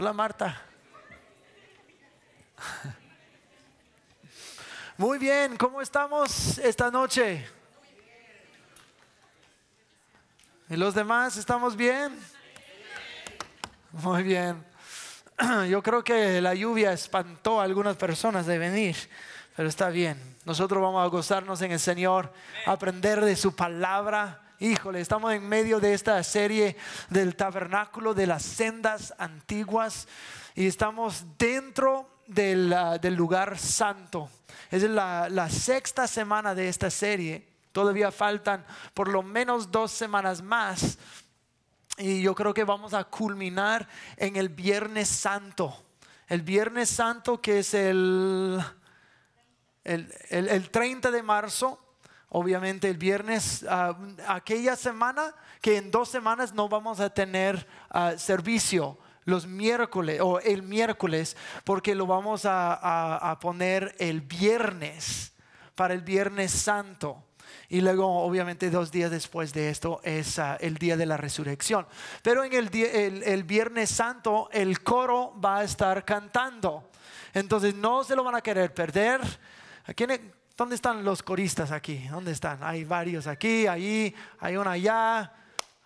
Hola Marta. Muy bien, ¿cómo estamos esta noche? ¿Y los demás estamos bien? Muy bien. Yo creo que la lluvia espantó a algunas personas de venir, pero está bien. Nosotros vamos a gozarnos en el Señor, aprender de su palabra. Híjole, estamos en medio de esta serie del tabernáculo de las sendas antiguas y estamos dentro del, ah, lugar santo. Es la, sexta semana de esta serie. Todavía faltan por lo menos dos semanas más. Y yo creo que vamos a culminar en el Viernes Santo. El Viernes Santo que es el, el, el, 30 de marzo. Obviamente el viernes, ah, aquella semana que en dos semanas no vamos a tener ah, servicio los miércoles o el miércoles porque lo vamos a, poner el viernes para el viernes santo. Y luego, obviamente, dos días después de esto es ah, el día de la resurrección. Pero en el, el, Viernes Santo el coro va a estar cantando. Entonces no se lo van a querer perder. ¿Dónde están los coristas aquí? ¿Dónde están? Hay varios aquí, ahí, hay uno allá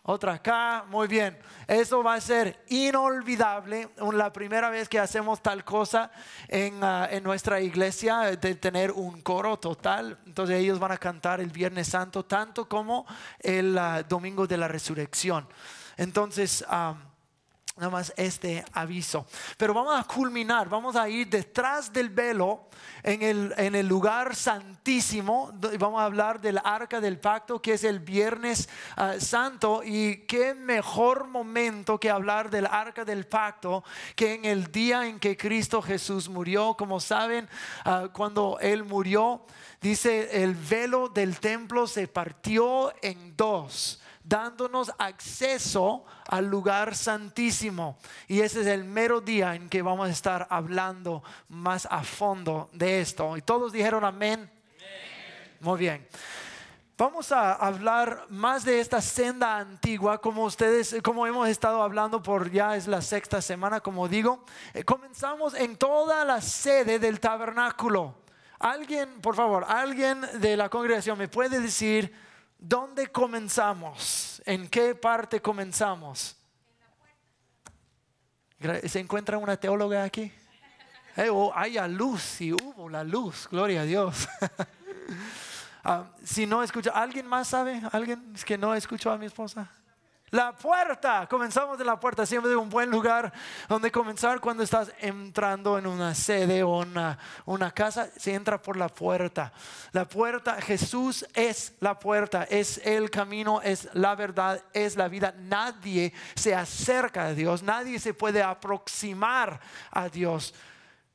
otra acá, muy bien. Eso va a ser inolvidable, la primera vez que hacemos tal cosa en, ah, en, nuestra iglesia, de tener un coro total. Entonces ellos van a cantar el Viernes Santo tanto como el ah, Domingo de la Resurrección. Entonces... Nada más este aviso. Pero vamos a culminar, vamos a ir detrás del velo en el, en el lugar santísimo. Vamos a hablar del arca del pacto que es el viernes ah, santo. Y qué mejor momento que hablar del arca del pacto que en el día en que Cristo Jesús murió. Como saben, ah, cuando Él murió, dice el velo del templo se partió en dos dándonos acceso al lugar santísimo. Y ese es el mero día en que vamos a estar hablando más a fondo de esto. Y todos dijeron amén. Muy bien. Vamos a hablar más de esta senda antigua, como ustedes, como hemos estado hablando por ya es la sexta semana, como digo. Eh, comenzamos en toda la sede del tabernáculo. Alguien, por favor, alguien de la congregación me puede decir ¿Dónde comenzamos? ¿En qué parte comenzamos? ¿Se encuentra una teóloga aquí? Eh, oh, hay luz y hubo la luz, gloria a Dios. Ah, si no escucha, ¿alguien más sabe? ¿Alguien que no escuchó a mi esposa? La puerta, comenzamos de la puerta, siempre de un buen lugar donde comenzar cuando estás entrando en una sede o una, una casa, se entra por la puerta. La puerta, Jesús es la puerta, es el camino, es la verdad, es la vida. Nadie se acerca a Dios, nadie se puede aproximar a Dios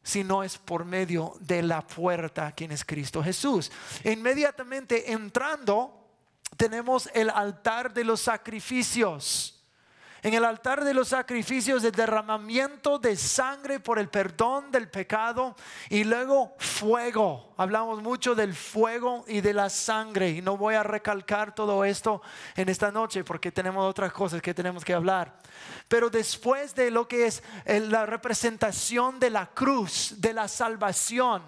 si no es por medio de la puerta, quien es Cristo Jesús. Inmediatamente entrando, tenemos el altar de los sacrificios. En el altar de los sacrificios de derramamiento de sangre por el perdón del pecado y luego fuego. Hablamos mucho del fuego y de la sangre y no voy a recalcar todo esto en esta noche porque tenemos otras cosas que tenemos que hablar. Pero después de lo que es la representación de la cruz, de la salvación,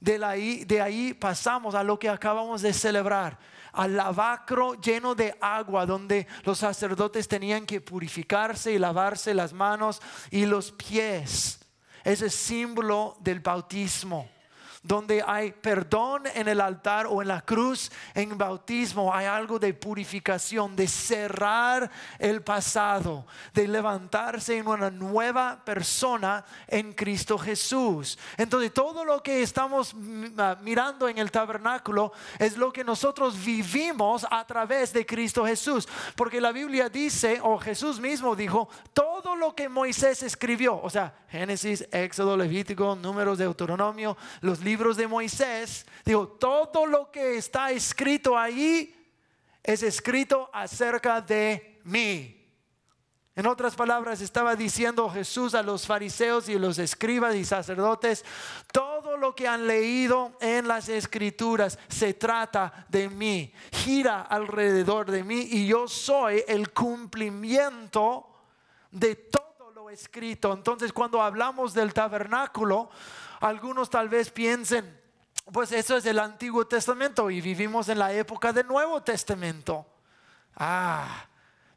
de ahí, de ahí pasamos a lo que acabamos de celebrar al lavacro lleno de agua donde los sacerdotes tenían que purificarse y lavarse las manos y los pies. Ese símbolo del bautismo donde hay perdón en el altar o en la cruz, en bautismo hay algo de purificación, de cerrar el pasado, de levantarse en una nueva persona en Cristo Jesús. Entonces todo lo que estamos ah, mirando en el tabernáculo es lo que nosotros vivimos a través de Cristo Jesús. Porque la Biblia dice, o Jesús mismo dijo, todo lo que Moisés escribió, o sea, Génesis, Éxodo, Levítico, Números, Deuteronomio, los libros de Moisés, digo, todo lo que está escrito ahí es escrito acerca de mí. En otras palabras, estaba diciendo Jesús a los fariseos y los escribas y sacerdotes, todo lo que han leído en las escrituras se trata de mí, gira alrededor de mí y yo soy el cumplimiento de todo lo escrito. Entonces cuando hablamos del tabernáculo, algunos tal vez piensen, pues eso es el Antiguo Testamento y vivimos en la época del Nuevo Testamento. Ah,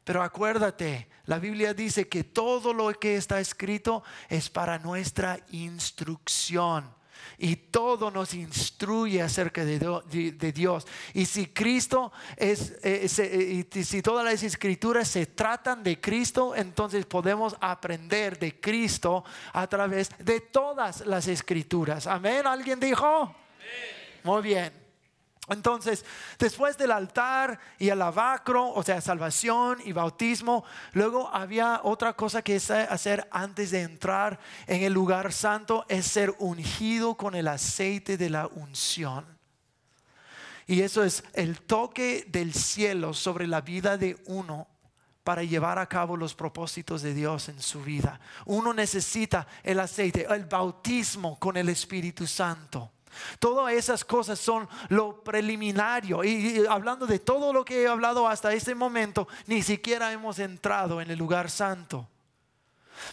pero acuérdate, la Biblia dice que todo lo que está escrito es para nuestra instrucción. Y todo nos instruye acerca de, Dios. Y si Cristo es, eh, eh, y si todas las escrituras se tratan de Cristo, entonces podemos aprender de Cristo a través de todas las escrituras. Amén. ¿Alguien dijo? Muy bien. Entonces, después del altar y el lavacro, o sea, salvación y bautismo, luego había otra cosa que hacer antes de entrar en el lugar santo, es ser ungido con el aceite de la unción. Y eso es el toque del cielo sobre la vida de uno para llevar a cabo los propósitos de Dios en su vida. Uno necesita el aceite, el bautismo con el Espíritu Santo. Todas esas cosas son lo preliminario. Y, hablando de todo lo que he hablado hasta este momento, ni siquiera hemos entrado en el lugar santo.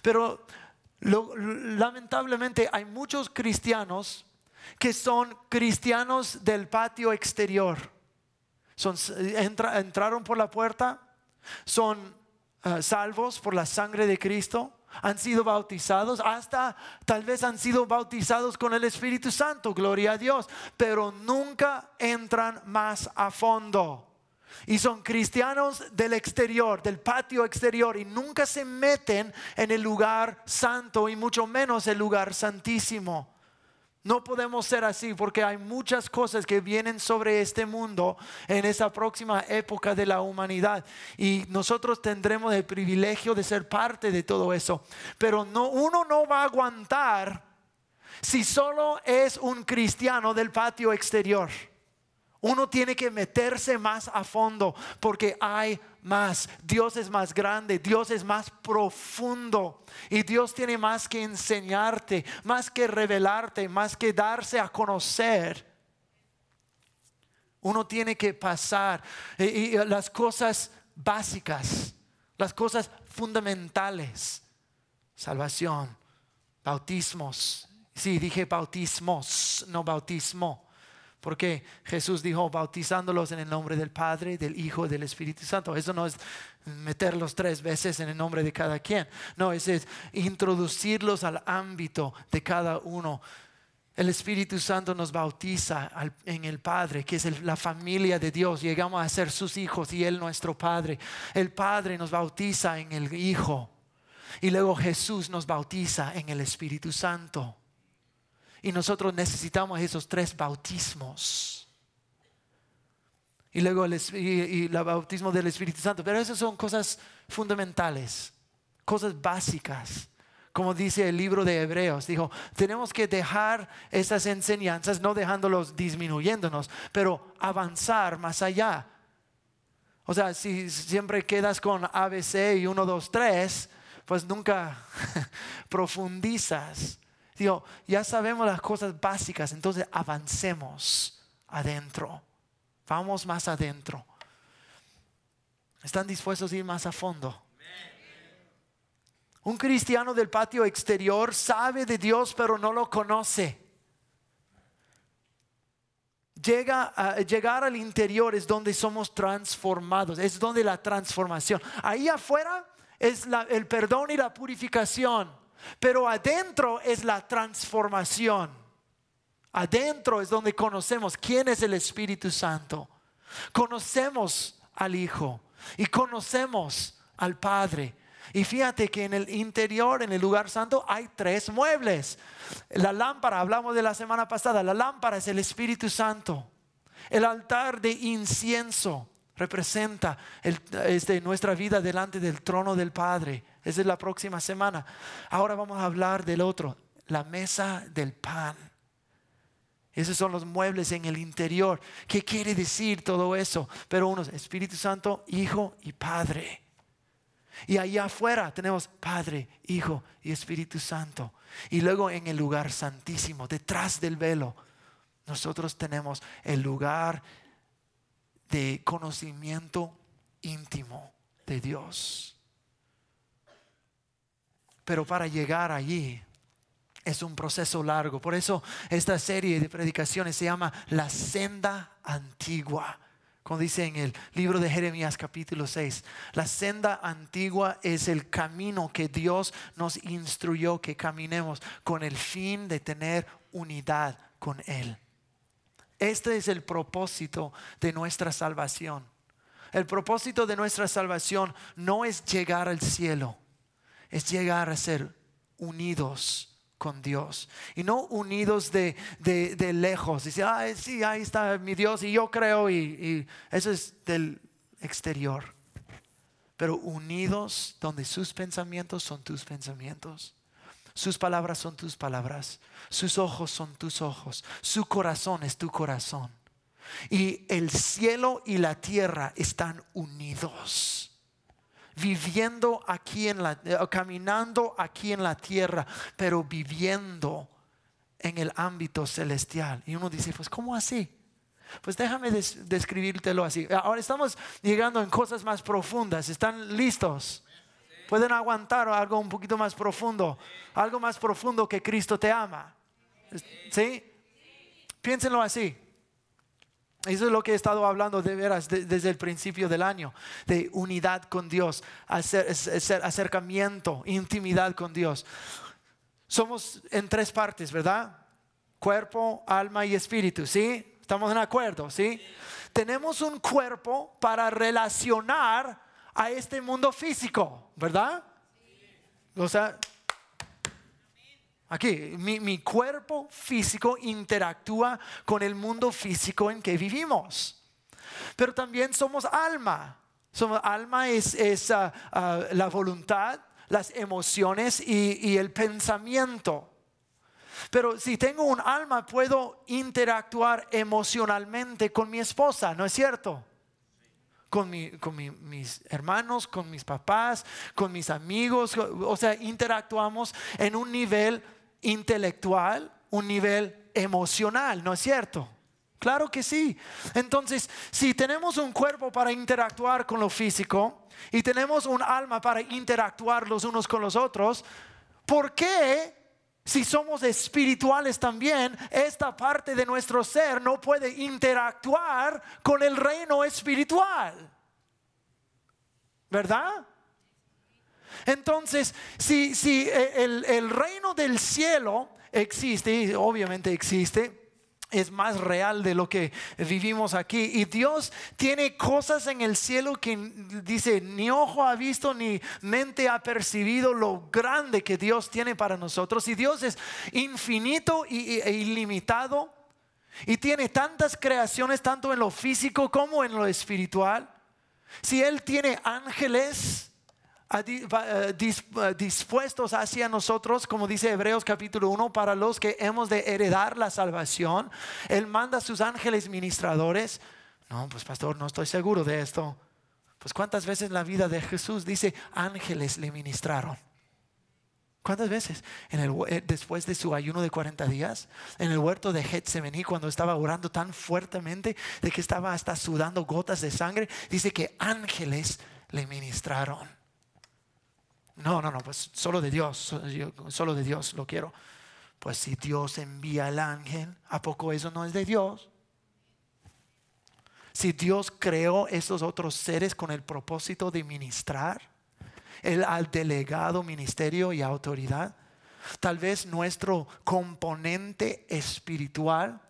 Pero lamentablemente hay muchos cristianos que son cristianos del patio exterior. Son, entraron por la puerta, son eh, salvos por la sangre de Cristo, han sido bautizados, hasta tal vez han sido bautizados con el Espíritu Santo, gloria a Dios, pero nunca entran más a fondo. Y son cristianos del exterior, del patio exterior, y nunca se meten en el lugar santo y mucho menos el lugar santísimo. No podemos ser así porque hay muchas cosas que vienen sobre este mundo en esa próxima época de la humanidad y nosotros tendremos el privilegio de ser parte de todo eso. Pero no, uno no va a aguantar si solo es un cristiano del patio exterior. Uno tiene que meterse más a fondo porque hay más. Dios es más grande, Dios es más profundo y Dios tiene más que enseñarte, más que revelarte, más que darse a conocer. Uno tiene que pasar las cosas básicas, las cosas fundamentales. Salvación, bautismos. Sí, dije bautismos, no bautismo porque Jesús dijo, bautizándolos en el nombre del Padre, del Hijo del Espíritu Santo. Eso no es meterlos tres veces en el nombre de cada quien. No, es, es introducirlos al ámbito de cada uno. El Espíritu Santo nos bautiza en el Padre, que es la familia de Dios. Llegamos a ser sus hijos y Él nuestro Padre. El Padre nos bautiza en el Hijo. Y luego Jesús nos bautiza en el Espíritu Santo. Y nosotros necesitamos esos tres bautismos. Y luego el, y, bautismo del Espíritu Santo. Pero esas son cosas fundamentales, cosas básicas. Como dice el libro de Hebreos, dijo, tenemos que dejar esas enseñanzas, no dejándolos disminuyéndonos, pero avanzar más allá. O sea, si siempre quedas con ABC y 1, 2, 3, pues nunca profundizas. Ya sabemos las cosas básicas, entonces avancemos adentro. Vamos más adentro. ¿Están dispuestos a ir más a fondo? Un cristiano del patio exterior sabe de Dios pero no lo conoce. Llega a, llegar al interior es donde somos transformados, es donde la transformación. Ahí afuera es el perdón y la purificación. Pero adentro es la transformación. Adentro es donde conocemos quién es el Espíritu Santo. Conocemos al Hijo y conocemos al Padre. Y fíjate que en el interior, en el lugar santo, hay tres muebles. La lámpara, hablamos de la semana pasada, la lámpara es el Espíritu Santo. El altar de incienso representa este, nuestra vida delante del trono del Padre. Esa es la próxima semana. Ahora vamos a hablar del otro, la mesa del pan. Esos son los muebles en el interior. ¿Qué quiere decir todo eso? Pero uno es Espíritu Santo, Hijo y Padre. Y allá afuera tenemos Padre, Hijo y Espíritu Santo. Y luego en el lugar santísimo, detrás del velo, nosotros tenemos el lugar de conocimiento íntimo de Dios. pero para llegar allí es un proceso largo. Por eso esta serie de predicaciones se llama La senda antigua. Como dice en el libro de Jeremías capítulo 6, la senda antigua es el camino que Dios nos instruyó que caminemos con el fin de tener unidad con Él. Este es el propósito de nuestra salvación. El propósito de nuestra salvación no es llegar al cielo, es llegar a ser unidos con Dios. Y no unidos de, lejos. Dice, ah, sí, ahí está mi Dios y yo creo y, y eso es del exterior. Pero unidos donde sus pensamientos son tus pensamientos. Sus palabras son tus palabras. Sus ojos son tus ojos. Su corazón es tu corazón. Y el cielo y la tierra están unidos viviendo aquí en la, eh, caminando aquí en la tierra, pero viviendo en el ámbito celestial. Y uno dice, pues ¿cómo así? Pues déjame describírtelo así. Ahora estamos llegando en cosas más profundas. ¿Están listos? Pueden aguantar algo un poquito más profundo. Algo más profundo que Cristo te ama. ¿Sí? Piénsenlo así. Eso es lo que he estado hablando de veras desde el principio del año, de unidad con Dios, acercamiento, intimidad con Dios. Somos en tres partes, ¿verdad? Cuerpo, alma y espíritu, ¿sí? Estamos en acuerdo, ¿sí? Tenemos un cuerpo para relacionar a este mundo físico, ¿verdad? O sea, Aquí, mi, cuerpo físico interactúa con el mundo físico en que vivimos. Pero también somos alma. Somos, alma es, ah, ah, la voluntad, las emociones y, el pensamiento. Pero si tengo un alma, puedo interactuar emocionalmente con mi esposa, ¿no es cierto? Con, con mis hermanos, con mis papás, con mis amigos. O sea, interactuamos en un nivel intelectual, un nivel emocional, ¿no es cierto? Claro que sí. Entonces, si tenemos un cuerpo para interactuar con lo físico y tenemos un alma para interactuar los unos con los otros, ¿por qué si somos espirituales también, esta parte de nuestro ser no puede interactuar con el reino espiritual? ¿Verdad? Entonces, si, eh, el, reino del cielo existe, y obviamente existe, es más real de lo que vivimos aquí. Y Dios tiene cosas en el cielo que dice, ni ojo ha visto, ni mente ha percibido lo grande que Dios tiene para nosotros. Y Dios es infinito e ilimitado. Y tiene tantas creaciones, tanto en lo físico como en lo espiritual. Si Él tiene ángeles, dispuestos hacia nosotros, como dice Hebreos capítulo 1, para los que hemos de heredar la salvación. Él manda a sus ángeles ministradores. No, pues pastor, no estoy seguro de esto. Pues cuántas veces en la vida de Jesús dice ángeles le ministraron. ¿Cuántas veces? En el, eh, después de su ayuno de 40 días, en el huerto de Getsemaní, cuando estaba orando tan fuertemente de que estaba hasta sudando gotas de sangre, dice que ángeles le ministraron. No, no, no, pues solo de Dios, solo de Dios lo quiero. Pues si Dios envía el ángel, ¿a poco eso no es de Dios? Si Dios creó esos otros seres con el propósito de ministrar, el al delegado ministerio y autoridad, tal vez nuestro componente espiritual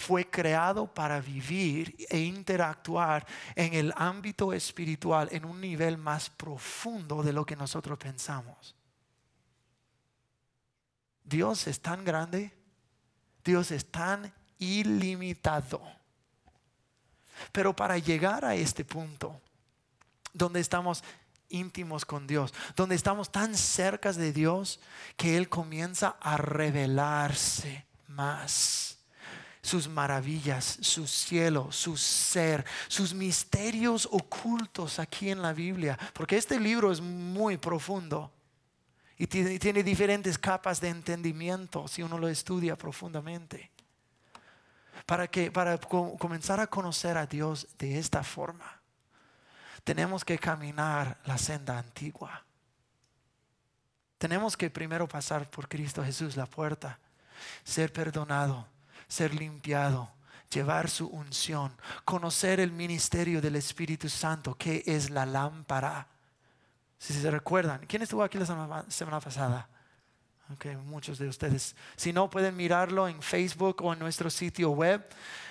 fue creado para vivir e interactuar en el ámbito espiritual en un nivel más profundo de lo que nosotros pensamos. Dios es tan grande, Dios es tan ilimitado. Pero para llegar a este punto, donde estamos íntimos con Dios, donde estamos tan cerca de Dios que Él comienza a revelarse más sus maravillas, su cielo, su ser, sus misterios ocultos aquí en la Biblia, porque este libro es muy profundo y tiene, diferentes capas de entendimiento si uno lo estudia profundamente. Para que para comenzar a conocer a Dios de esta forma, tenemos que caminar la senda antigua. Tenemos que primero pasar por Cristo Jesús, la puerta, ser perdonado, ser limpiado, llevar su unción, conocer el ministerio del Espíritu Santo, que es la lámpara. Si se recuerdan, ¿quién estuvo aquí la semana, pasada? Okay, muchos de ustedes. Si no, pueden mirarlo en Facebook o en nuestro sitio web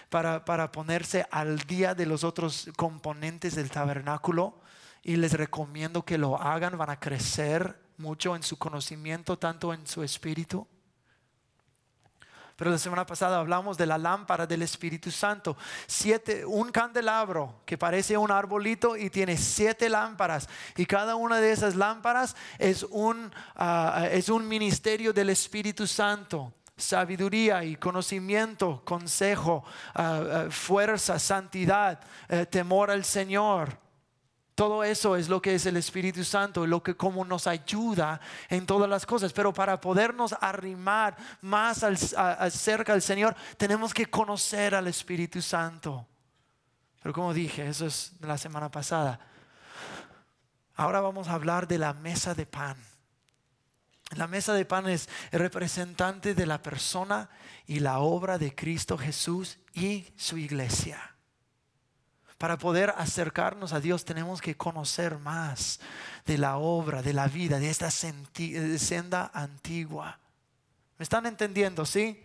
para, para ponerse al día de los otros componentes del tabernáculo. Y les recomiendo que lo hagan, van a crecer mucho en su conocimiento, tanto en su espíritu. Pero la semana pasada hablamos de la lámpara del Espíritu Santo. Siete, un candelabro que parece un arbolito y tiene siete lámparas. Y cada una de esas lámparas es un, ah, es un ministerio del Espíritu Santo sabiduría y conocimiento, consejo, ah, ah, fuerza, santidad, eh, temor al Señor. Todo eso es lo que es el Espíritu Santo, lo que como nos ayuda en todas las cosas. Pero para podernos arrimar más al, cerca del Señor, tenemos que conocer al Espíritu Santo. Pero como dije, eso es la semana pasada. Ahora vamos a hablar de la mesa de pan. La mesa de pan es el representante de la persona y la obra de Cristo Jesús y su iglesia. Para poder acercarnos a Dios tenemos que conocer más de la obra, de la vida, de esta senda antigua. ¿Me están entendiendo? ¿Sí?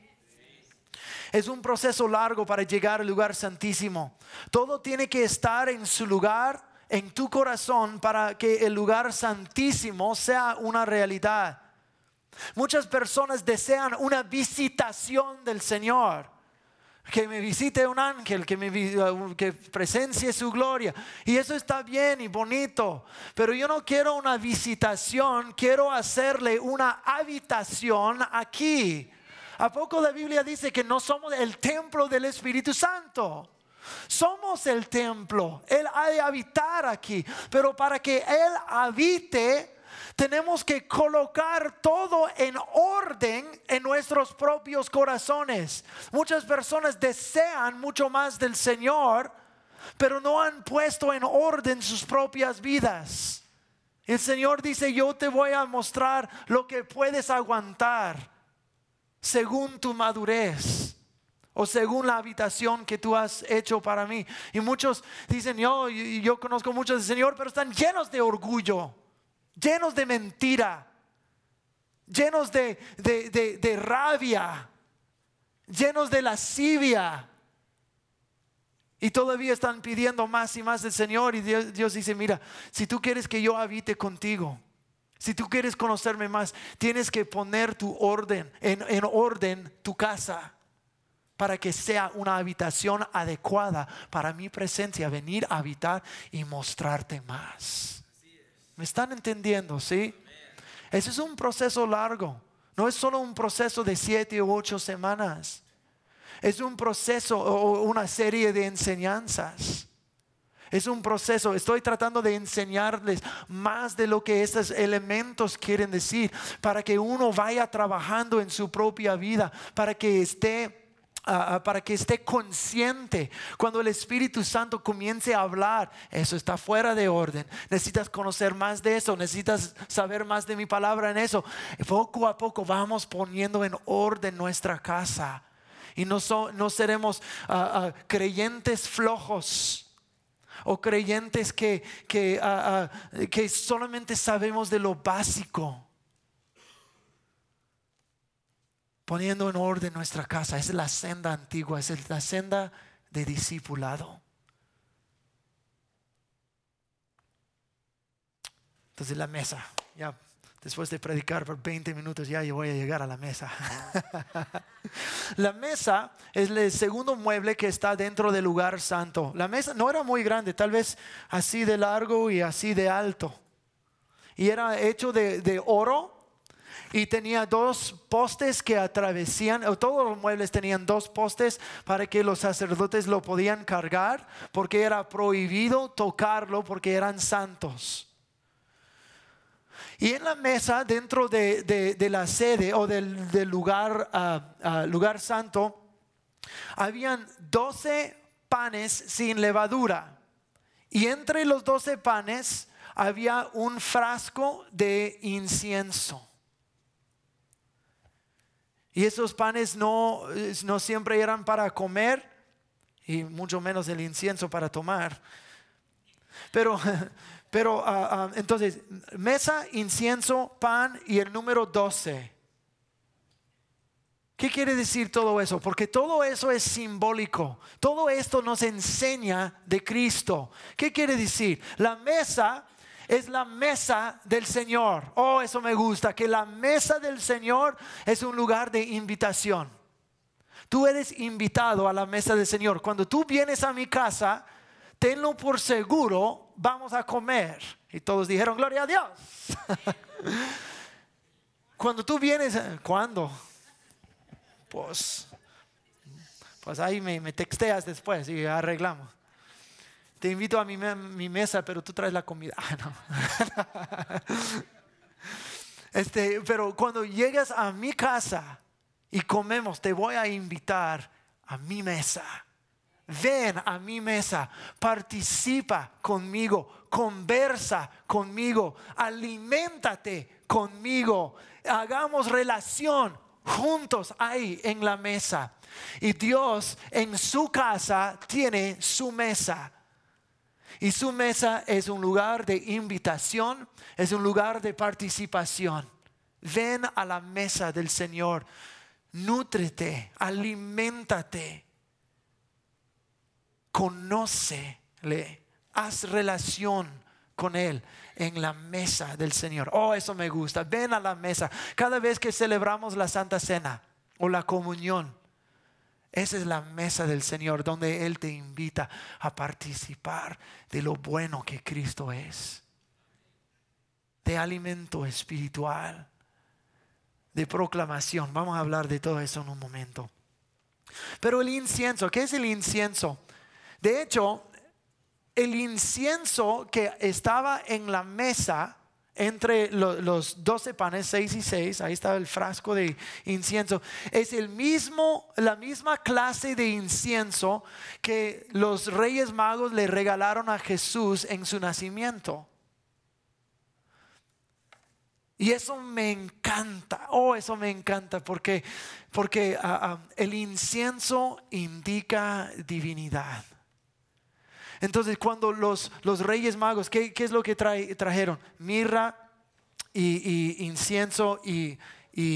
Es un proceso largo para llegar al lugar santísimo. Todo tiene que estar en su lugar, en tu corazón, para que el lugar santísimo sea una realidad. Muchas personas desean una visitación del Señor que me visite un ángel, que me uh, que presencie su gloria. Y eso está bien y bonito, pero yo no quiero una visitación, quiero hacerle una habitación aquí. ¿A poco la Biblia dice que no somos el templo del Espíritu Santo? Somos el templo. Él ha de habitar aquí. Pero para que Él habite, tenemos que colocar todo en orden en nuestros propios corazones. Muchas personas desean mucho más del Señor, pero no han puesto en orden sus propias vidas. El Señor dice, yo te voy a mostrar lo que puedes aguantar según tu madurez o según la habitación que tú has hecho para mí. Y muchos dicen, yo, yo conozco muchos del Señor, pero están llenos de orgullo llenos de mentira, llenos de, de, rabia, llenos de lascivia. Y todavía están pidiendo más y más del Señor. Y Dios, dice, mira, si tú quieres que yo habite contigo, si tú quieres conocerme más, tienes que poner tu orden, en, en orden tu casa para que sea una habitación adecuada para mi presencia, venir a habitar y mostrarte más. ¿Me están entendiendo? ¿Sí? Ese es un proceso largo. No es solo un proceso de siete u ocho semanas. Es un proceso o una serie de enseñanzas. Es un proceso. Estoy tratando de enseñarles más de lo que estos elementos quieren decir para que uno vaya trabajando en su propia vida, para que esté para que esté consciente cuando el Espíritu Santo comience a hablar. Eso está fuera de orden. Necesitas conocer más de eso, necesitas saber más de mi palabra en eso. Poco a poco vamos poniendo en orden nuestra casa y no, no seremos creyentes flojos o creyentes que, que, que solamente sabemos de lo básico. Poniendo en orden nuestra casa. Es la senda antigua, es la senda de discipulado. Entonces la mesa, ya después de predicar por 20 minutos ya yo voy a llegar a la mesa. la mesa es el segundo mueble que está dentro del lugar santo. La mesa no era muy grande, tal vez así de largo y así de alto. Y era hecho de, de oro y tenía dos postes que atravesían, todos los muebles tenían dos postes para que los sacerdotes lo podían cargar, porque era prohibido tocarlo porque eran santos. Y en la mesa, dentro de, la sede o del, lugar, ah, ah, lugar santo, habían doce panes sin levadura. Y entre los doce panes había un frasco de incienso. Y esos panes no, no siempre eran para comer y mucho menos el incienso para tomar. Pero, pero ah, ah, entonces, mesa, incienso, pan y el número 12. ¿Qué quiere decir todo eso? Porque todo eso es simbólico. Todo esto nos enseña de Cristo. ¿Qué quiere decir? La mesa es la mesa del Señor. Oh, eso me gusta, que la mesa del Señor es un lugar de invitación. Tú eres invitado a la mesa del Señor. Cuando tú vienes a mi casa, tenlo por seguro, vamos a comer. Y todos dijeron, gloria a Dios. Cuando tú vienes, ¿cuándo? Pues, pues ahí me, me texteas después y arreglamos te invito a mi, mesa, pero tú traes la comida. Ah, este, pero cuando llegas a mi casa y comemos, te voy a invitar a mi mesa. Ven a mi mesa, participa conmigo, conversa conmigo, aliméntate conmigo, hagamos relación juntos ahí en la mesa. Y Dios en su casa tiene su mesa. Y su mesa es un lugar de invitación, es un lugar de participación. Ven a la mesa del Señor, nútrete, aliméntate, conócele, haz relación con Él en la mesa del Señor. Oh, eso me gusta. Ven a la mesa. Cada vez que celebramos la Santa Cena o la comunión, esa es la mesa del Señor donde Él te invita a participar de lo bueno que Cristo es. De alimento espiritual, de proclamación. Vamos a hablar de todo eso en un momento. Pero el incienso, ¿qué es el incienso? De hecho, el incienso que estaba en la mesa entre los doce panes, seis y seis, ahí está el frasco de incienso, es el mismo, la misma clase de incienso que los reyes magos le regalaron a Jesús en su nacimiento. Y eso me encanta, oh, eso me encanta, porque, porque ah, ah, el incienso indica divinidad. Entonces, cuando los, los reyes magos, ¿qué, es lo que trajeron? Mirra y, incienso y,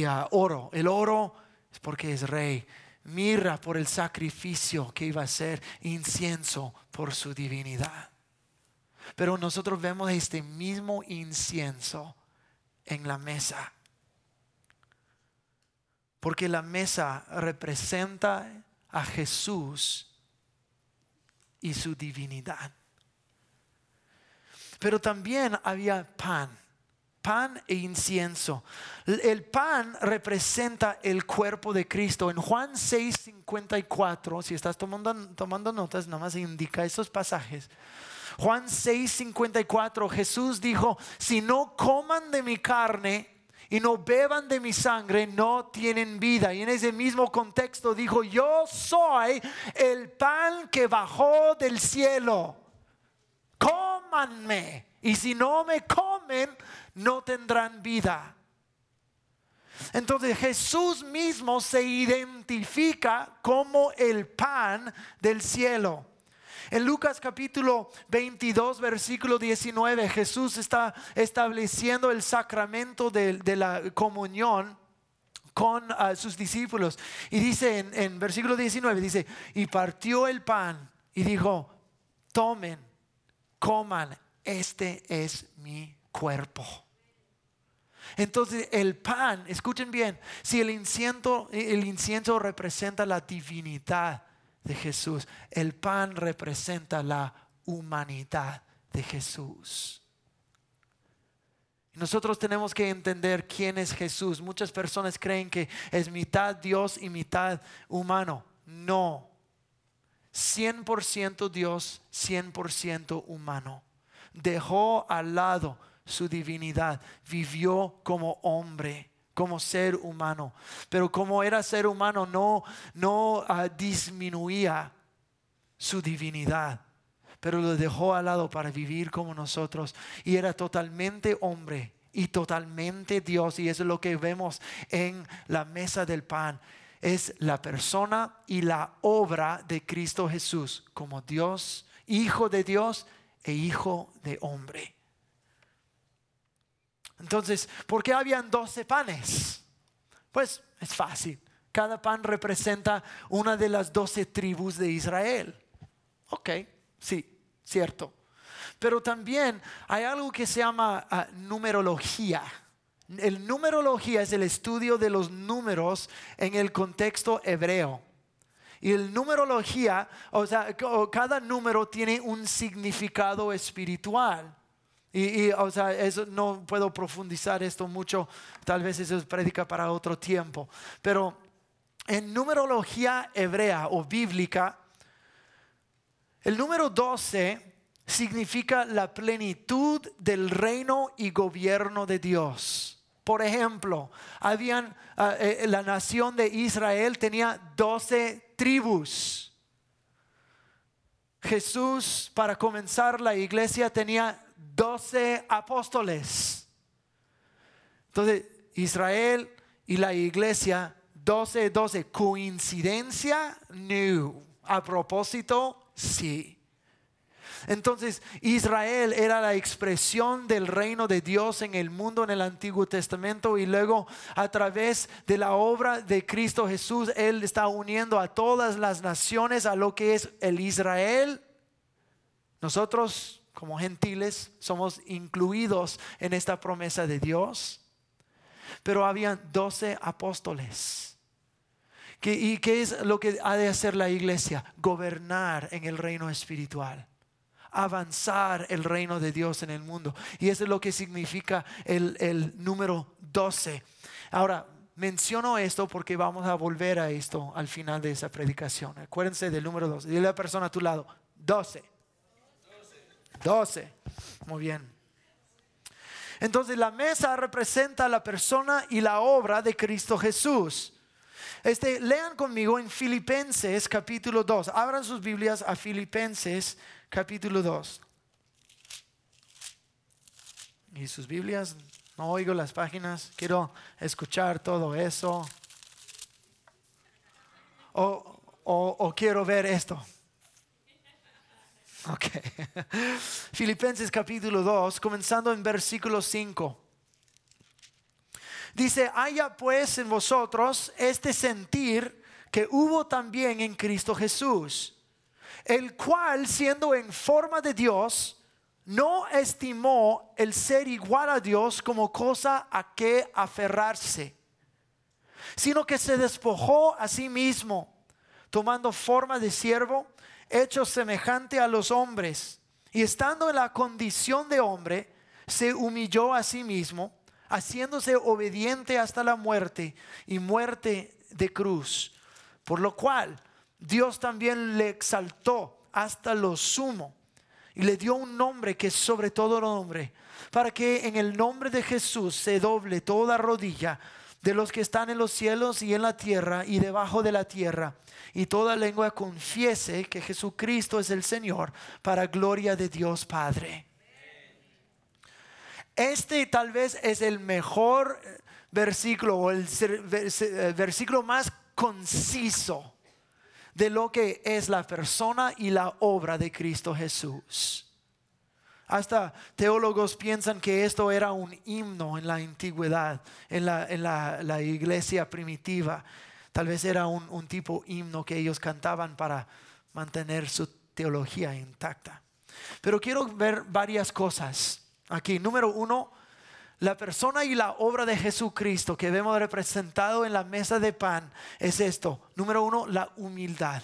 ah, oro. El oro es porque es rey. Mirra por el sacrificio que iba a ser. Incienso por su divinidad. Pero nosotros vemos este mismo incienso en la mesa. Porque la mesa representa a Jesús y su divinidad. Pero también había pan, pan e incienso. El pan representa el cuerpo de Cristo. En Juan 6, 54, si estás tomando, tomando notas, nada más indica esos pasajes. Juan 6, 54, Jesús dijo, si no coman de mi carne y no beban de mi sangre, no tienen vida. Y en ese mismo contexto dijo, yo soy el pan que bajó del cielo. Cómanme. Y si no me comen, no tendrán vida. Entonces Jesús mismo se identifica como el pan del cielo. En Lucas capítulo 22, versículo 19, Jesús está estableciendo el sacramento de, la comunión con ah, sus discípulos. Y dice en, en versículo 19, dice, y partió el pan y dijo, tomen, coman, este es mi cuerpo. Entonces el pan, escuchen bien, si el incienso, el incienso representa la divinidad de Jesús. El pan representa la humanidad de Jesús. Nosotros tenemos que entender quién es Jesús. Muchas personas creen que es mitad Dios y mitad humano. No. 100% Dios, 100% humano. Dejó al lado su divinidad. Vivió como hombre como ser humano. Pero como era ser humano no, no ah, disminuía su divinidad, pero lo dejó al lado para vivir como nosotros. Y era totalmente hombre y totalmente Dios. Y eso es lo que vemos en la mesa del pan. Es la persona y la obra de Cristo Jesús como Dios, Hijo de Dios e Hijo de hombre. Entonces, ¿por qué habían doce panes? Pues es fácil. Cada pan representa una de las doce tribus de Israel. Ok, sí, cierto. Pero también hay algo que se llama ah, numerología. El numerología es el estudio de los números en el contexto hebreo. Y el numerología, o sea, cada número tiene un significado espiritual. Y, o sea, eso, no puedo profundizar esto mucho, tal vez eso es prédica para otro tiempo. Pero en numerología hebrea o bíblica, el número 12 significa la plenitud del reino y gobierno de Dios. Por ejemplo, habían, ah, eh, la nación de Israel tenía 12 tribus. Jesús, para comenzar la iglesia, tenía 12 apóstoles. Entonces, Israel y la iglesia, 12, 12. ¿Coincidencia? No. A propósito, sí. Entonces Israel era la expresión del reino de Dios en el mundo en el Antiguo Testamento y luego a través de la obra de Cristo Jesús, Él está uniendo a todas las naciones a lo que es el Israel. Nosotros como gentiles somos incluidos en esta promesa de Dios. Pero habían doce apóstoles. ¿Y qué es lo que ha de hacer la iglesia? Gobernar en el reino espiritual avanzar el reino de Dios en el mundo. Y eso es lo que significa el, número 12. Ahora, menciono esto porque vamos a volver a esto al final de esa predicación. Acuérdense del número 12. Dile a la persona a tu lado, 12. 12. Muy bien. Entonces la mesa representa la persona y la obra de Cristo Jesús. Este, lean conmigo en Filipenses capítulo 2. Abran sus Biblias a Filipenses capítulo 2. Y sus Biblias, no oigo las páginas, quiero escuchar todo eso. O, o, quiero ver esto. Ok. Filipenses capítulo 2, comenzando en versículo 5. Dice, haya pues en vosotros este sentir que hubo también en Cristo Jesús el cual siendo en forma de Dios, no estimó el ser igual a Dios como cosa a que aferrarse, sino que se despojó a sí mismo, tomando forma de siervo, hecho semejante a los hombres, y estando en la condición de hombre, se humilló a sí mismo, haciéndose obediente hasta la muerte y muerte de cruz, por lo cual Dios también le exaltó hasta lo sumo y le dio un nombre que es sobre todo nombre, para que en el nombre de Jesús se doble toda rodilla de los que están en los cielos y en la tierra y debajo de la tierra, y toda lengua confiese que Jesucristo es el Señor, para gloria de Dios Padre. Este tal vez es el mejor versículo o el versículo más conciso de lo que es la persona y la obra de Cristo Jesús. Hasta teólogos piensan que esto era un himno en la antigüedad, en la, iglesia primitiva. Tal vez era un, un tipo himno que ellos cantaban para mantener su teología intacta. Pero quiero ver varias cosas aquí. Número uno, la persona y la obra de Jesucristo que vemos representado en la mesa de pan es esto. Número uno, la humildad.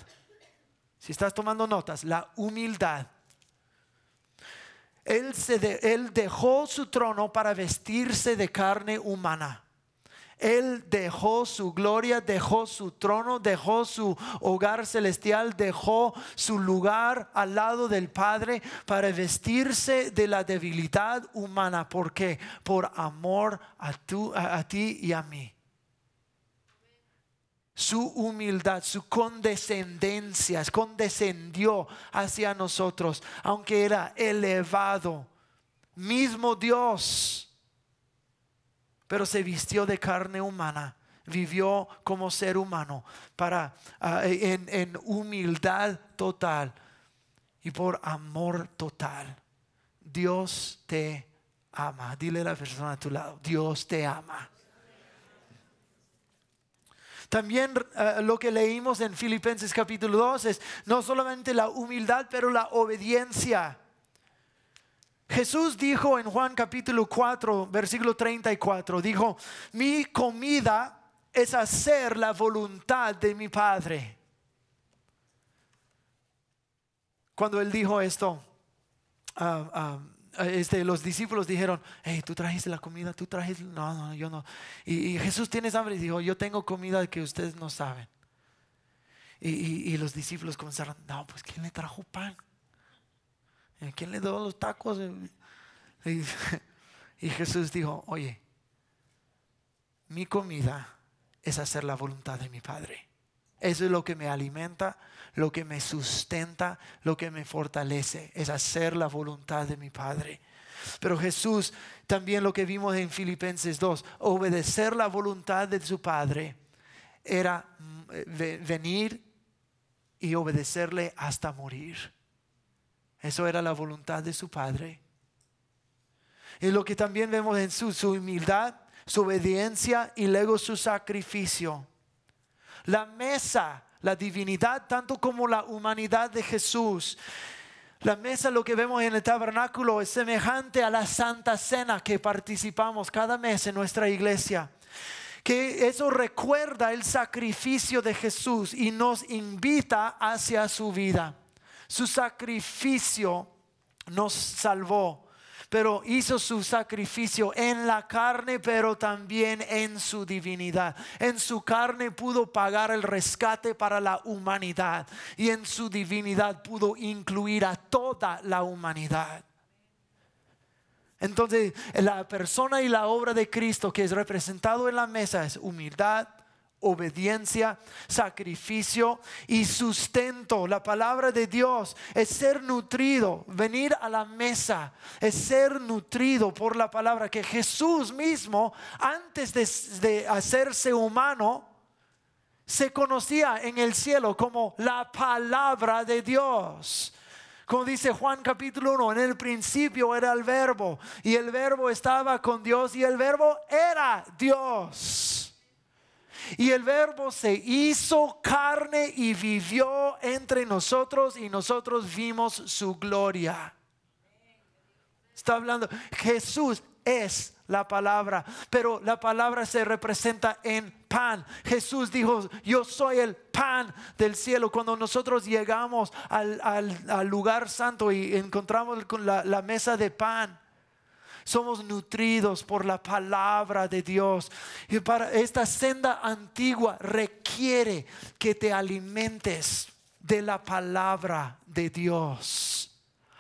Si estás tomando notas, la humildad. Él, se él dejó su trono para vestirse de carne humana. Él dejó su gloria, dejó su trono, dejó su hogar celestial, dejó su lugar al lado del Padre para vestirse de la debilidad humana. ¿Por qué? Por amor a, a, ti y a mí su humildad, su condescendencia, condescendió hacia nosotros, aunque era elevado, mismo Dios pero se vistió de carne humana, vivió como ser humano para ah, en, en humildad total y por amor total. Dios te ama. Dile a la persona a tu lado, Dios te ama. También eh, lo que leímos en Filipenses capítulo 2 es no solamente la humildad, pero la obediencia. Jesús dijo en Juan capítulo 4, versículo 34, dijo, mi comida es hacer la voluntad de mi Padre. Cuando él dijo esto, ah, ah, este, los discípulos dijeron, hey, tú trajiste la comida, tú trajiste, no, no, yo no. Y, Jesús tiene hambre y dijo, yo tengo comida que ustedes no saben. Y, y, los discípulos comenzaron, no, pues ¿quién le trajo pan? ¿Quién le dio los tacos? Y, Jesús dijo, oye, mi comida es hacer la voluntad de mi Padre. Eso es lo que me alimenta, lo que me sustenta, lo que me fortalece, es hacer la voluntad de mi Padre. Pero Jesús, también lo que vimos en Filipenses 2, obedecer la voluntad de su Padre era mm, venir y obedecerle hasta morir. Eso era la voluntad de su Padre. Y lo que también vemos en su, su humildad, su obediencia y luego su sacrificio. La mesa, la divinidad, tanto como la humanidad de Jesús. La mesa, lo que vemos en el tabernáculo, es semejante a la Santa Cena que participamos cada mes en nuestra iglesia que eso recuerda el sacrificio de Jesús y nos invita hacia su vida. Su sacrificio nos salvó pero hizo su sacrificio en la carne, pero también en su divinidad. En su carne pudo pagar el rescate para la humanidad y en su divinidad pudo incluir a toda la humanidad. Entonces, la persona y la obra de Cristo que es representado en la mesa es humildad, obediencia, sacrificio y sustento. La palabra de Dios es ser nutrido, venir a la mesa, es ser nutrido por la palabra que Jesús mismo, antes de, hacerse humano, se conocía en el cielo como la palabra de Dios. Como dice Juan capítulo 1, en el principio era el verbo y el verbo estaba con Dios y el verbo era Dios. Y el verbo se hizo carne y vivió entre nosotros y nosotros vimos su gloria. Está hablando, Jesús es la palabra, pero la palabra se representa en pan. Jesús dijo, yo soy el pan del cielo. Cuando nosotros llegamos al, lugar santo y encontramos la, la mesa de pan, somos nutridos por la palabra de Dios. Y para esta senda antigua requiere que te alimentes de la palabra de Dios.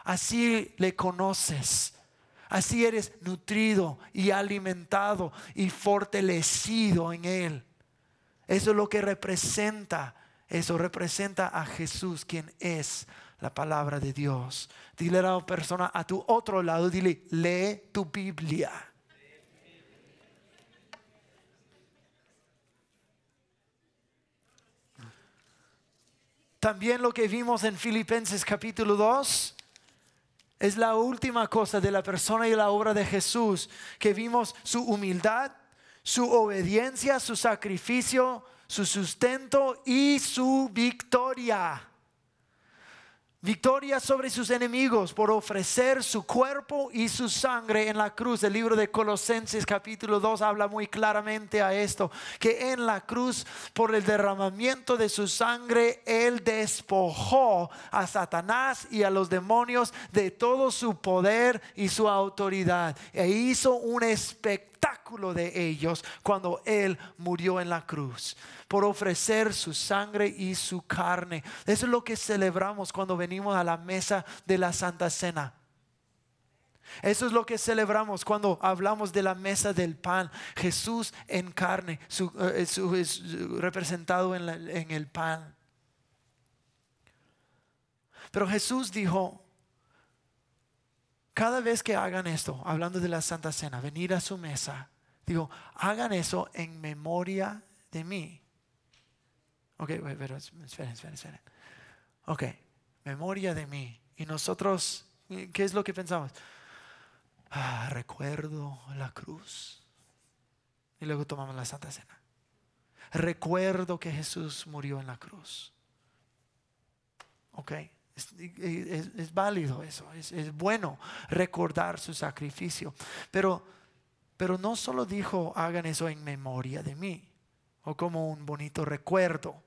Así le conoces. Así eres nutrido y alimentado y fortalecido en Él. Eso es lo que representa. Eso representa a Jesús, quien es la palabra de Dios. Dile a la persona a tu otro lado, dile, lee tu Biblia. También lo que vimos en Filipenses capítulo 2 es la última cosa de la persona y la obra de Jesús, que vimos su humildad, su obediencia, su sacrificio, su sustento y su victoria victoria sobre sus enemigos por ofrecer su cuerpo y su sangre en la cruz. El libro de Colosenses capítulo 2 habla muy claramente a esto, que en la cruz por el derramamiento de su sangre, Él despojó a Satanás y a los demonios de todo su poder y su autoridad e hizo un espectáculo de ellos cuando Él murió en la cruz por ofrecer su sangre y su carne. Eso es lo que celebramos cuando venimos a la mesa de la Santa Cena. Eso es lo que celebramos cuando hablamos de la mesa del pan. Jesús en carne, su, eh, es representado en, en el pan. Pero Jesús dijo, cada vez que hagan esto, hablando de la Santa Cena, venir a su mesa, Digo, hagan eso en memoria de mí. Ok, pero esperen, esperen, esperen. Ok, memoria de mí. Y nosotros, ¿qué es lo que pensamos? Ah, recuerdo la cruz. Y luego tomamos la Santa Cena. Recuerdo que Jesús murió en la cruz. Ok, es, válido eso, es, es, bueno recordar su sacrificio. Pero, pero no solo dijo, hagan eso en memoria de mí, o como un bonito recuerdo,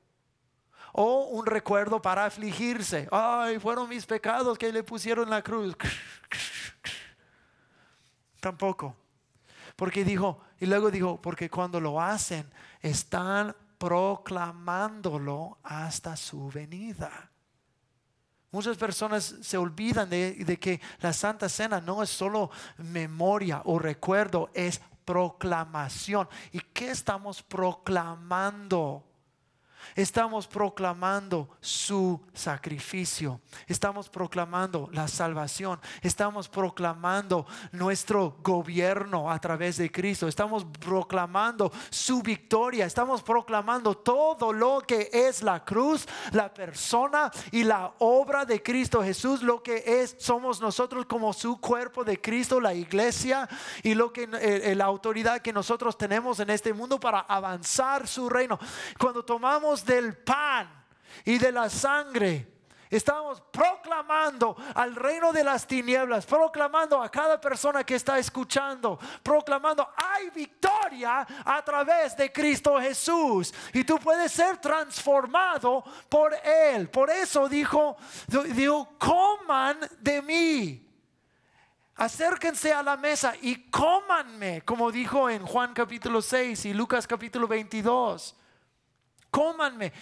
o un recuerdo para afligirse. Ay, fueron mis pecados que le pusieron la cruz. Tampoco. Porque dijo, y luego dijo, porque cuando lo hacen, están proclamándolo hasta su venida. Muchas personas se olvidan de, que la Santa Cena no es solo memoria o recuerdo, es proclamación. ¿Y qué estamos proclamando? Estamos proclamando su sacrificio. Estamos proclamando la salvación. Estamos proclamando nuestro gobierno a través de Cristo. Estamos proclamando su victoria. Estamos proclamando todo lo que es la cruz, la persona y la obra de Cristo Jesús. Lo que es, somos nosotros como su cuerpo de Cristo, la iglesia y lo que eh, la autoridad que nosotros tenemos en este mundo para avanzar su reino. Cuando tomamos del pan y de la sangre. Estamos proclamando al reino de las tinieblas, proclamando a cada persona que está escuchando, proclamando, hay victoria a través de Cristo Jesús. Y tú puedes ser transformado por Él. Por eso dijo, dijo, coman de mí. Acérquense a la mesa y cómanme, como dijo en Juan capítulo 6 y Lucas capítulo 22 cómanme.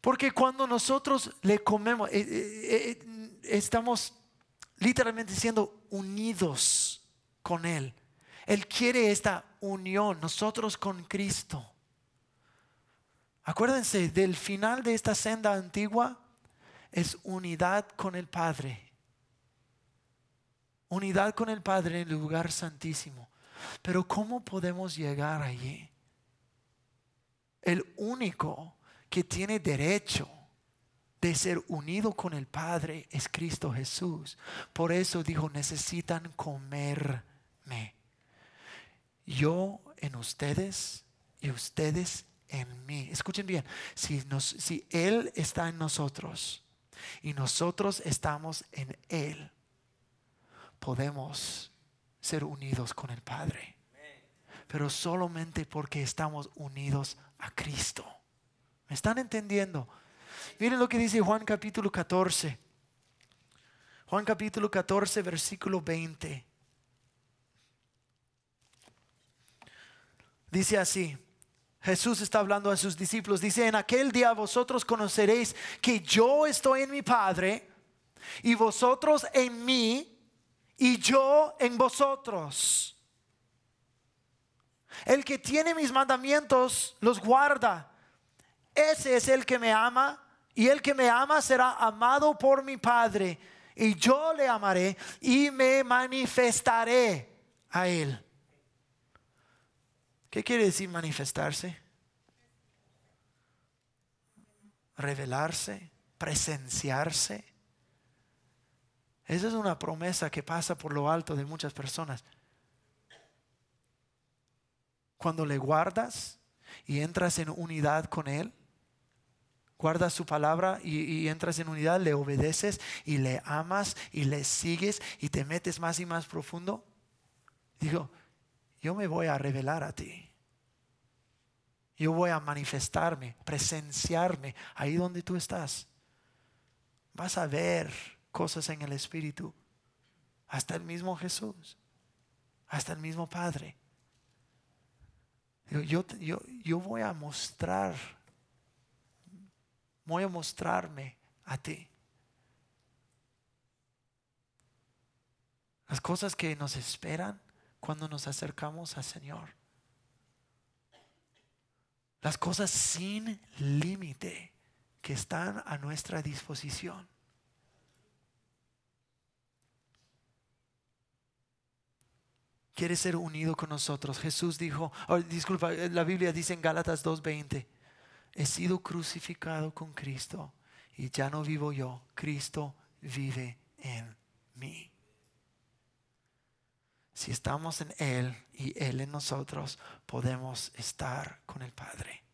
Porque cuando nosotros le comemos, eh, eh, eh, estamos literalmente siendo unidos con Él. Él quiere esta unión, nosotros con Cristo. Acuérdense del final de esta senda antigua, es unidad con el Padre. Unidad con el Padre en el lugar santísimo. Pero ¿cómo podemos llegar allí? El único que tiene derecho de ser unido con el Padre es Cristo Jesús. Por eso dijo, necesitan comerme. Yo en ustedes y ustedes en mí. Escuchen bien, si, si Él está en nosotros y nosotros estamos en Él, podemos ser unidos con el Padre. Pero solamente porque estamos unidos a Cristo. ¿Me están entendiendo? Miren lo que dice Juan capítulo 14. Juan capítulo 14, versículo 20. Dice así, Jesús está hablando a sus discípulos, dice, en aquel día vosotros conoceréis que yo estoy en mi Padre y vosotros en mí y yo en vosotros. El que tiene mis mandamientos los guarda. Ese es el que me ama y el que me ama será amado por mi Padre y yo le amaré y me manifestaré a él. ¿Qué quiere decir manifestarse? Revelarse, presenciarse. Esa es una promesa que pasa por lo alto de muchas personas cuando le guardas y entras en unidad con Él, guardas su palabra y, entras en unidad, le obedeces y le amas y le sigues y te metes más y más profundo, digo, yo me voy a revelar a ti. Yo voy a manifestarme, presenciarme ahí donde tú estás. Vas a ver cosas en el Espíritu. Hasta el mismo Jesús. Hasta el mismo Padre. Yo, yo, yo voy a mostrar, voy a mostrarme a ti. Las cosas que nos esperan cuando nos acercamos al Señor. Las cosas sin límite que están a nuestra disposición. Quiere ser unido con nosotros. Jesús dijo, oh, disculpa, la Biblia dice en Gálatas 2:20, he sido crucificado con Cristo y ya no vivo yo, Cristo vive en mí. Si estamos en Él y Él en nosotros, podemos estar con el Padre.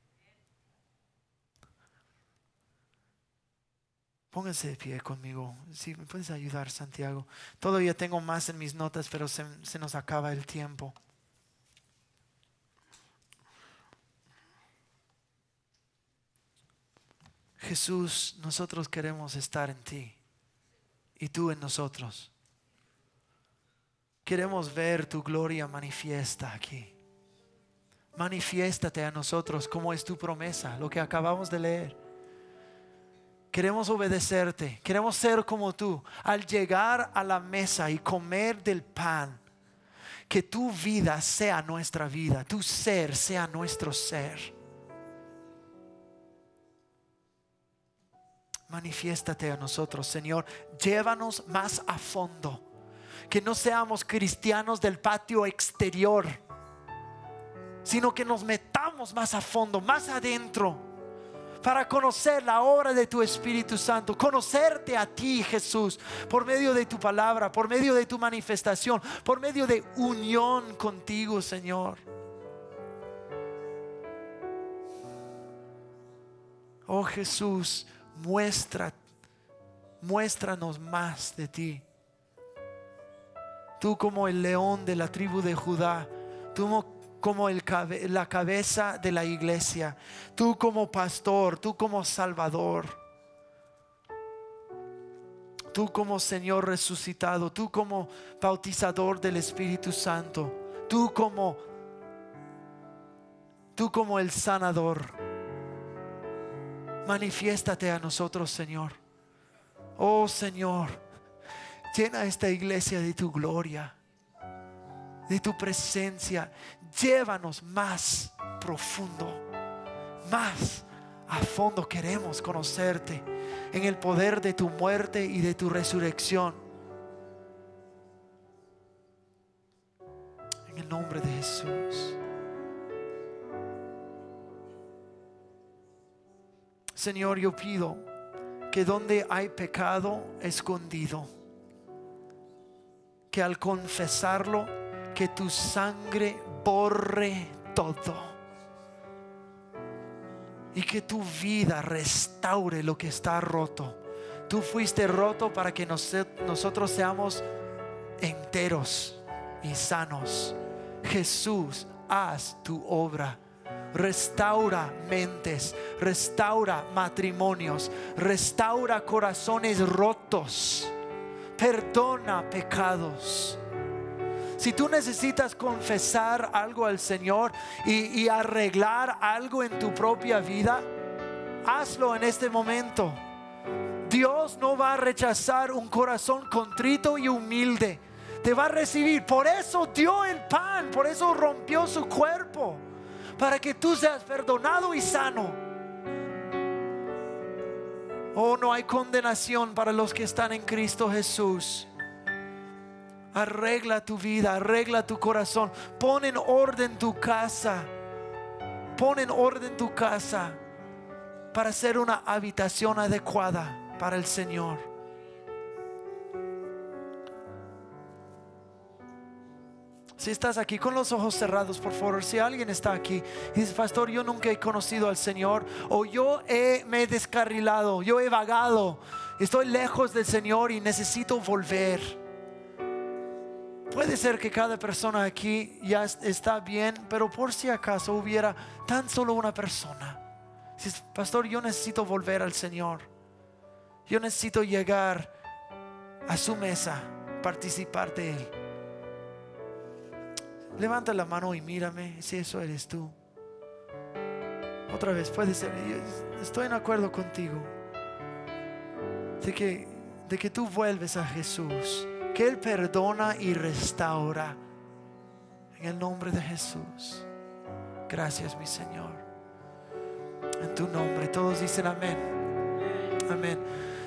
Pónganse de pie conmigo. Si me puedes ayudar, Santiago. Todavía tengo más en mis notas, pero se, se nos acaba el tiempo. Jesús, nosotros queremos estar en ti y tú en nosotros. Queremos ver tu gloria manifiesta aquí. Manifiéstate a nosotros como es tu promesa, lo que acabamos de leer. Queremos obedecerte, queremos ser como tú. Al llegar a la mesa y comer del pan, que tu vida sea nuestra vida, tu ser sea nuestro ser. Manifiéstate a nosotros, Señor. Llévanos más a fondo. Que no seamos cristianos del patio exterior, sino que nos metamos más a fondo, más adentro para conocer la obra de tu Espíritu Santo, conocerte a ti, Jesús, por medio de tu palabra, por medio de tu manifestación, por medio de unión contigo, Señor. Oh Jesús, muestra, muéstranos más de ti. Tú como el león de la tribu de Judá, tú como el, la cabeza de la iglesia, tú como pastor, tú como salvador, tú como Señor resucitado, tú como bautizador del Espíritu Santo, tú como tú como el sanador. Manifiéstate a nosotros, Señor. Oh Señor, llena esta iglesia de tu gloria de tu presencia. Llévanos más profundo, más a fondo queremos conocerte en el poder de tu muerte y de tu resurrección. En el nombre de Jesús. Señor, yo pido que donde hay pecado escondido, que al confesarlo, que tu sangre borre todo. Y que tu vida restaure lo que está roto. Tú fuiste roto para que nosotros seamos enteros y sanos. Jesús, haz tu obra. Restaura mentes, restaura matrimonios, restaura corazones rotos, perdona pecados si tú necesitas confesar algo al Señor y, arreglar algo en tu propia vida, hazlo en este momento. Dios no va a rechazar un corazón contrito y humilde. Te va a recibir. Por eso dio el pan, por eso rompió su cuerpo, para que tú seas perdonado y sano. Oh, no hay condenación para los que están en Cristo Jesús. Arregla tu vida, arregla tu corazón. Pon en orden tu casa. Pon en orden tu casa para ser una habitación adecuada para el Señor. Si estás aquí con los ojos cerrados, por favor, si alguien está aquí y dice, pastor, yo nunca he conocido al Señor o yo me he descarrilado, yo he vagado, estoy lejos del Señor y necesito volver. Puede ser que cada persona aquí ya está bien, pero por si acaso hubiera tan solo una persona. Si, pastor, yo necesito volver al Señor. Yo necesito llegar a su mesa, participar de Él. Levanta la mano y mírame si eso eres tú. Otra vez, puede ser. estoy en acuerdo contigo. De que, de que tú vuelves a Jesús que Él perdona y restaura. En el nombre de Jesús. Gracias, mi Señor. En tu nombre. Todos dicen amén. Amén.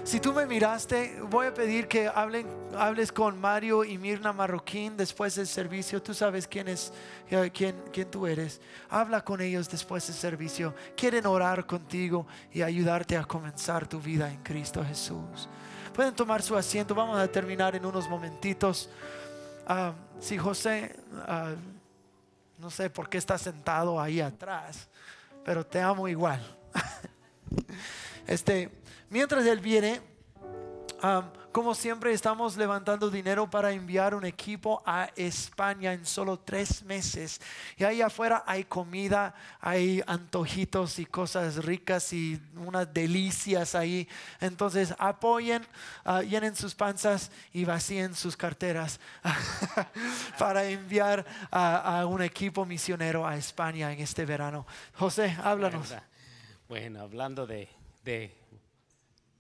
Si tú me miraste, voy a pedir que hablen, hables con Mario y Mirna Marroquín después del servicio. Tú sabes quién es, eh, quién, quién tú eres. Habla con ellos después del servicio. Quieren orar contigo y ayudarte a comenzar tu vida en Cristo Jesús. Pueden tomar su asiento. Vamos a terminar en unos momentitos. Ah, si José, ah, no sé por qué está sentado ahí atrás, pero te amo igual. este, mientras él viene, como siempre estamos levantando dinero para enviar un equipo a España en solo tres meses. Y ahí afuera hay comida, hay antojitos y cosas ricas y unas delicias ahí. Entonces apoyen, uh, llenen sus panzas y vacíen sus carteras para enviar a, un equipo misionero a España en este verano. José, háblanos. Bueno, hablando de, de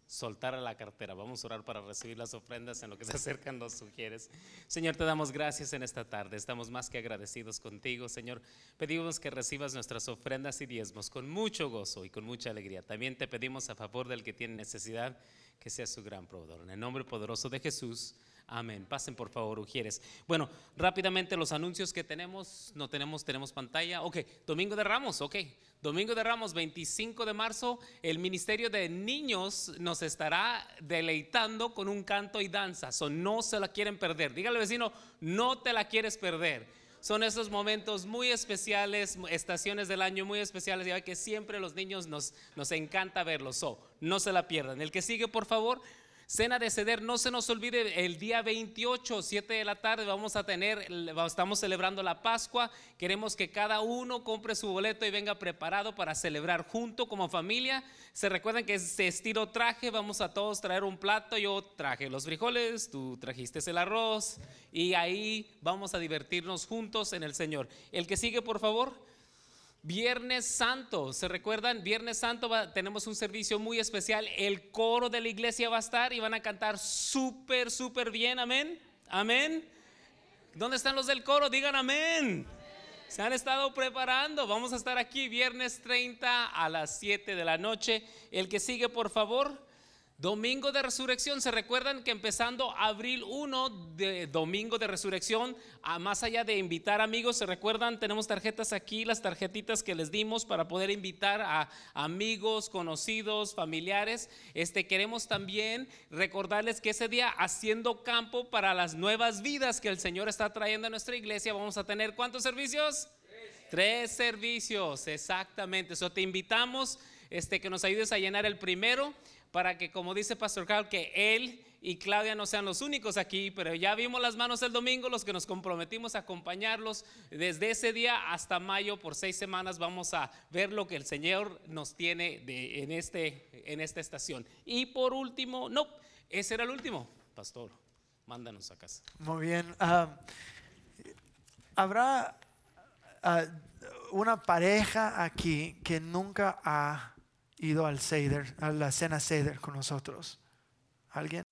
soltar a la cartera. Vamos a orar para recibir las ofrendas en lo que se acercan los sugieres. Señor, te damos gracias en esta tarde. Estamos más que agradecidos contigo, Señor. Pedimos que recibas nuestras ofrendas y diezmos con mucho gozo y con mucha alegría. También te pedimos a favor del que tiene necesidad que sea su gran proveedor. En el nombre poderoso de Jesús. Amén. Pasen por favor, Ujieres. Bueno, rápidamente los anuncios que tenemos. No tenemos, tenemos pantalla. Ok, Domingo de Ramos, ok. Domingo de Ramos, 25 de marzo, el Ministerio de Niños nos estará deleitando con un canto y danza. So, no se la quieren perder. Dígale vecino, no te la quieres perder. Son esos momentos muy especiales, estaciones del año muy especiales, ya que siempre los niños nos, nos encanta verlos. So, no se la pierdan. El que sigue, por favor. Cena de ceder, no se nos olvide, el día 28, 7 de la tarde, vamos a tener, estamos celebrando la Pascua. Queremos que cada uno compre su boleto y venga preparado para celebrar junto como familia. Se recuerdan que es estilo traje, vamos a todos traer un plato. Yo traje los frijoles, tú trajiste el arroz y ahí vamos a divertirnos juntos en el Señor. El que sigue, por favor. Viernes Santo, ¿se recuerdan? Viernes Santo tenemos un servicio muy especial. El coro de la iglesia va a estar y van a cantar súper, súper bien. Amén. Amén. ¿Dónde están los del coro? Digan amén. Se han estado preparando. Vamos a estar aquí viernes 30 a las 7 de la noche. El que sigue, por favor. Domingo de Resurrección, ¿se recuerdan que empezando abril 1 de Domingo de Resurrección, a más allá de invitar amigos, ¿se recuerdan? Tenemos tarjetas aquí, las tarjetitas que les dimos para poder invitar a amigos, conocidos, familiares. Este queremos también recordarles que ese día haciendo campo para las nuevas vidas que el Señor está trayendo a nuestra iglesia, vamos a tener ¿cuántos servicios? Tres, servicios, exactamente. Eso te invitamos este que nos ayudes a llenar el primero para que, como dice Pastor Carl, que él y Claudia no sean los únicos aquí, pero ya vimos las manos el domingo, los que nos comprometimos a acompañarlos. Desde ese día hasta mayo, por seis semanas, vamos a ver lo que el Señor nos tiene de, en, este, en esta estación. Y por último, no, ese era el último, Pastor, mándanos a casa. Muy bien. Ah, Habrá ah, una pareja aquí que nunca ha ido al Seder, a la cena Seder con nosotros? ¿Alguien?